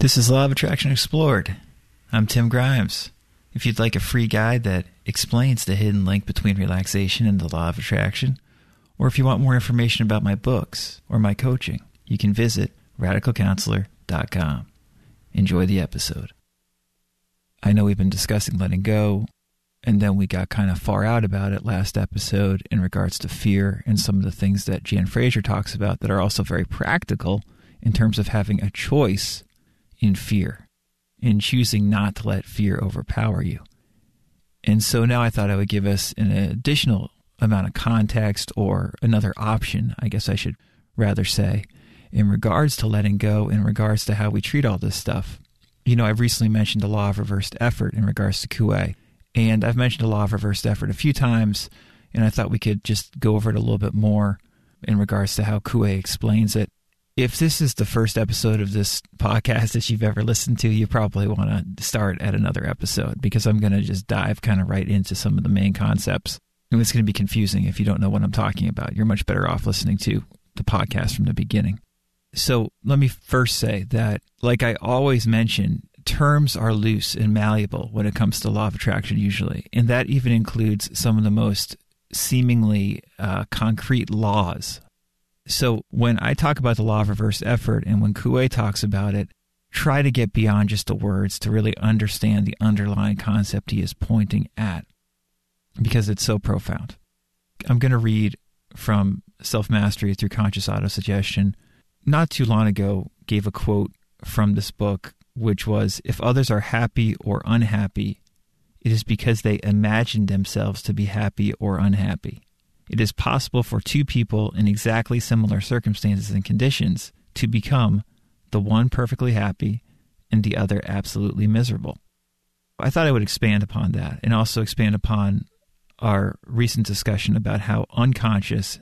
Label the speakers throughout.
Speaker 1: This is Law of Attraction Explored. I'm Tim Grimes. If you'd like a free guide that explains the hidden link between relaxation and the law of attraction, or if you want more information about my books or my coaching, you can visit radicalcounselor.com. Enjoy the episode. I know we've been discussing letting go, and then we got kind of far out about it last episode in regards to fear and some of the things that Jan Frazier talks about that are also very practical in terms of having a choice in fear, in choosing not to let fear overpower you. And so now I thought I would give us an additional amount of context or another option, I guess I should rather say, in regards to letting go, in regards to how we treat all this stuff. You know, I've recently mentioned the law of reversed effort in regards to Coué, and I've mentioned the law of reversed effort a few times, and I thought we could just go over it a little bit more in regards to how Coué explains it if this is the first episode of this podcast that you've ever listened to, you probably want to start at another episode because I'm going to just dive kind of right into some of the main concepts. And it's going to be confusing if you don't know what I'm talking about. You're much better off listening to the podcast from the beginning. So let me first say that, like I always mention, terms are loose and malleable when it comes to law of attraction, usually. And that even includes some of the most seemingly uh, concrete laws so when I talk about the law of reverse effort and when Coué talks about it, try to get beyond just the words to really understand the underlying concept he is pointing at because it's so profound. I'm going to read from Self Mastery Through Conscious Autosuggestion. Not too long ago, gave a quote from this book, which was If others are happy or unhappy, it is because they imagined themselves to be happy or unhappy it is possible for two people in exactly similar circumstances and conditions to become the one perfectly happy and the other absolutely miserable. I thought I would expand upon that and also expand upon our recent discussion about how unconscious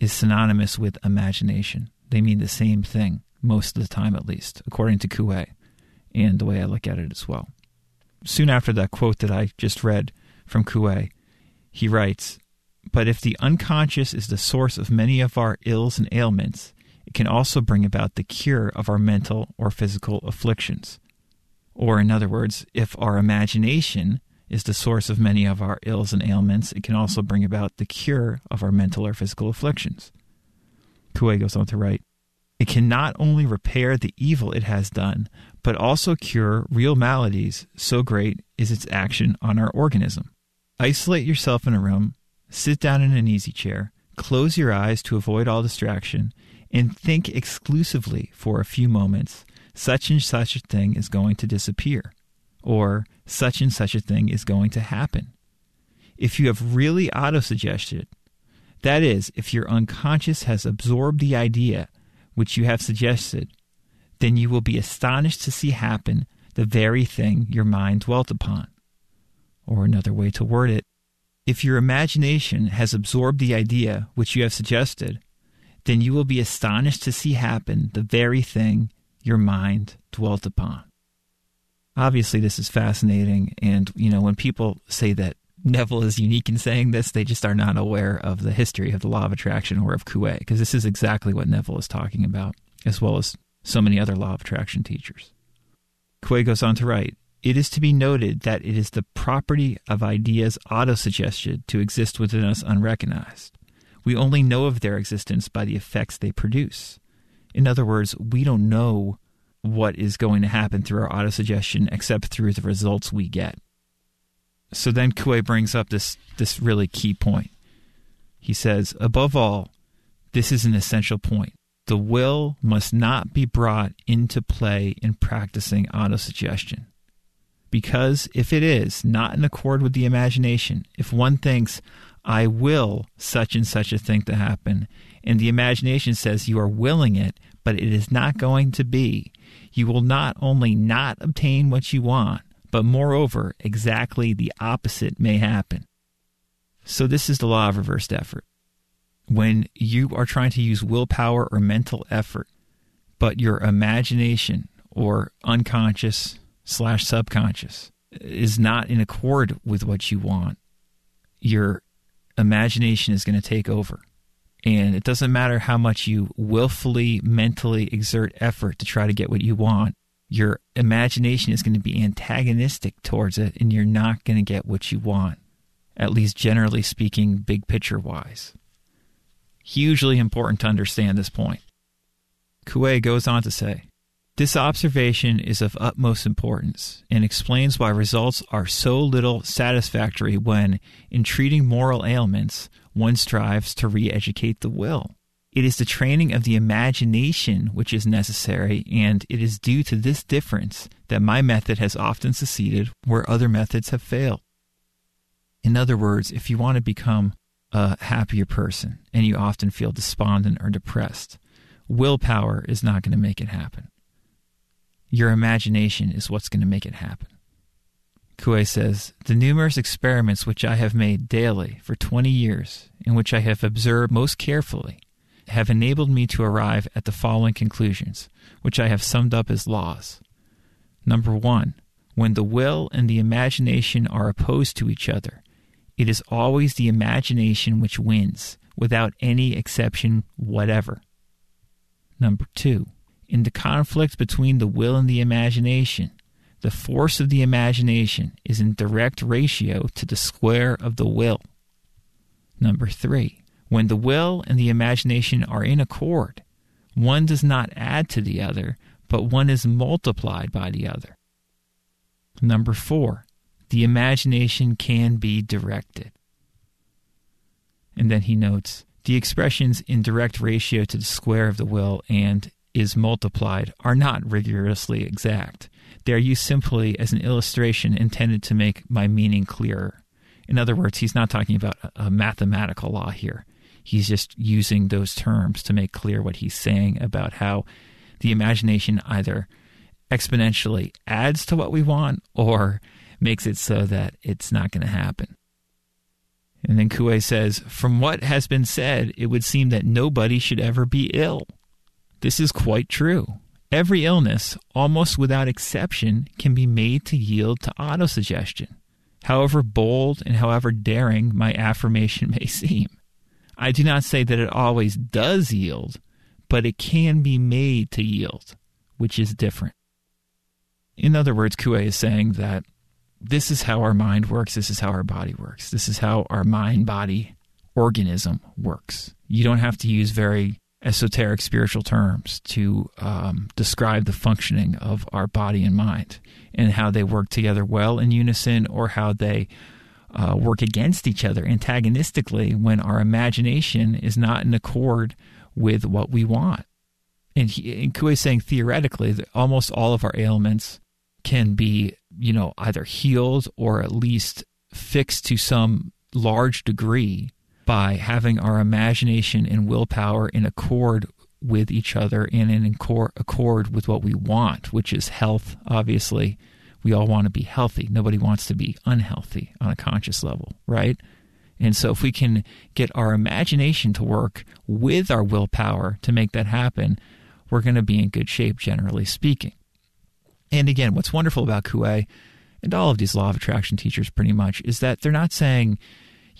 Speaker 1: is synonymous with imagination. They mean the same thing, most of the time at least, according to Coué and the way I look at it as well. Soon after that quote that I just read from Coué, he writes, but if the unconscious is the source of many of our ills and ailments, it can also bring about the cure of our mental or physical afflictions. Or, in other words, if our imagination is the source of many of our ills and ailments, it can also bring about the cure of our mental or physical afflictions. Coué goes on to write It can not only repair the evil it has done, but also cure real maladies, so great is its action on our organism. Isolate yourself in a room Sit down in an easy chair, close your eyes to avoid all distraction, and think exclusively for a few moments such and such a thing is going to disappear, or such and such a thing is going to happen. If you have really autosuggested, that is, if your unconscious has absorbed the idea which you have suggested, then you will be astonished to see happen the very thing your mind dwelt upon. Or another way to word it, if your imagination has absorbed the idea which you have suggested, then you will be astonished to see happen the very thing your mind dwelt upon. Obviously, this is fascinating. And, you know, when people say that Neville is unique in saying this, they just are not aware of the history of the law of attraction or of Coué, because this is exactly what Neville is talking about, as well as so many other law of attraction teachers. Coué goes on to write it is to be noted that it is the property of ideas autosuggested to exist within us unrecognized. We only know of their existence by the effects they produce. In other words, we don't know what is going to happen through our autosuggestion except through the results we get. So then Coué brings up this, this really key point. He says, above all, this is an essential point. The will must not be brought into play in practicing autosuggestion. Because if it is not in accord with the imagination, if one thinks, I will such and such a thing to happen, and the imagination says you are willing it, but it is not going to be, you will not only not obtain what you want, but moreover, exactly the opposite may happen. So, this is the law of reversed effort. When you are trying to use willpower or mental effort, but your imagination or unconscious slash subconscious is not in accord with what you want, your imagination is going to take over. And it doesn't matter how much you willfully, mentally exert effort to try to get what you want, your imagination is going to be antagonistic towards it and you're not going to get what you want, at least generally speaking, big picture wise. Hugely important to understand this point. Coué goes on to say, this observation is of utmost importance and explains why results are so little satisfactory when, in treating moral ailments, one strives to re educate the will. It is the training of the imagination which is necessary, and it is due to this difference that my method has often succeeded where other methods have failed. In other words, if you want to become a happier person and you often feel despondent or depressed, willpower is not going to make it happen. Your imagination is what's going to make it happen. Coué says, The numerous experiments which I have made daily for 20 years, and which I have observed most carefully, have enabled me to arrive at the following conclusions, which I have summed up as laws. Number one, when the will and the imagination are opposed to each other, it is always the imagination which wins, without any exception whatever. Number two, in the conflict between the will and the imagination, the force of the imagination is in direct ratio to the square of the will. Number three, when the will and the imagination are in accord, one does not add to the other, but one is multiplied by the other. Number four, the imagination can be directed. And then he notes the expressions in direct ratio to the square of the will and is multiplied are not rigorously exact. They are used simply as an illustration intended to make my meaning clearer. In other words, he's not talking about a mathematical law here. He's just using those terms to make clear what he's saying about how the imagination either exponentially adds to what we want or makes it so that it's not going to happen. And then Coué says, From what has been said, it would seem that nobody should ever be ill. This is quite true. Every illness, almost without exception, can be made to yield to autosuggestion, however bold and however daring my affirmation may seem. I do not say that it always does yield, but it can be made to yield, which is different. In other words, Coué is saying that this is how our mind works, this is how our body works, this is how our mind body organism works. You don't have to use very esoteric spiritual terms to um, describe the functioning of our body and mind and how they work together well in unison or how they uh, work against each other antagonistically when our imagination is not in accord with what we want. And, he, and is saying theoretically that almost all of our ailments can be, you know, either healed or at least fixed to some large degree by having our imagination and willpower in accord with each other and in accord with what we want, which is health. Obviously, we all want to be healthy. Nobody wants to be unhealthy on a conscious level, right? And so, if we can get our imagination to work with our willpower to make that happen, we're going to be in good shape, generally speaking. And again, what's wonderful about Coué and all of these law of attraction teachers pretty much is that they're not saying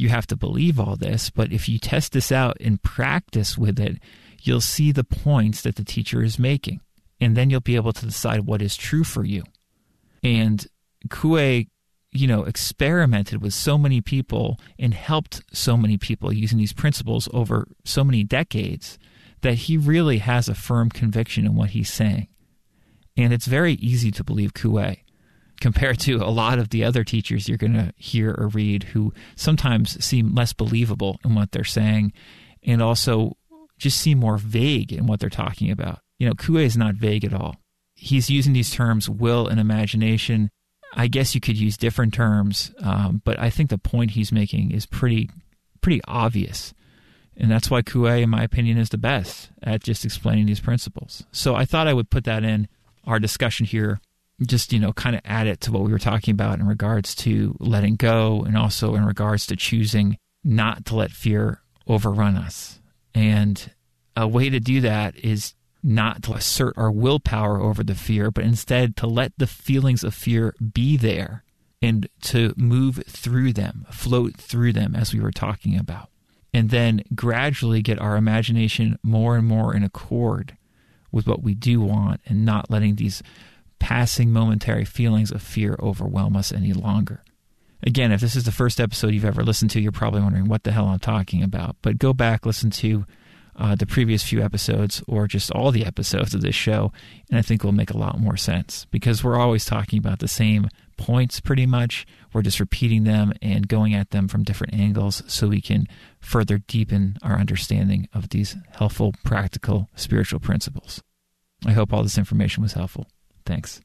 Speaker 1: you have to believe all this, but if you test this out and practice with it, you'll see the points that the teacher is making. And then you'll be able to decide what is true for you. And Coué, you know, experimented with so many people and helped so many people using these principles over so many decades that he really has a firm conviction in what he's saying. And it's very easy to believe Coué compared to a lot of the other teachers you're going to hear or read who sometimes seem less believable in what they're saying and also just seem more vague in what they're talking about. You know, Coué is not vague at all. He's using these terms will and imagination. I guess you could use different terms, um, but I think the point he's making is pretty pretty obvious. And that's why Coué, in my opinion, is the best at just explaining these principles. So I thought I would put that in our discussion here just you know kind of add it to what we were talking about in regards to letting go and also in regards to choosing not to let fear overrun us. And a way to do that is not to assert our willpower over the fear but instead to let the feelings of fear be there and to move through them float through them as we were talking about. And then gradually get our imagination more and more in accord with what we do want and not letting these passing momentary feelings of fear overwhelm us any longer. Again, if this is the first episode you've ever listened to, you're probably wondering what the hell I'm talking about. But go back, listen to uh, the previous few episodes or just all the episodes of this show, and I think it will make a lot more sense because we're always talking about the same points pretty much. We're just repeating them and going at them from different angles so we can further deepen our understanding of these helpful, practical, spiritual principles. I hope all this information was helpful. Thanks.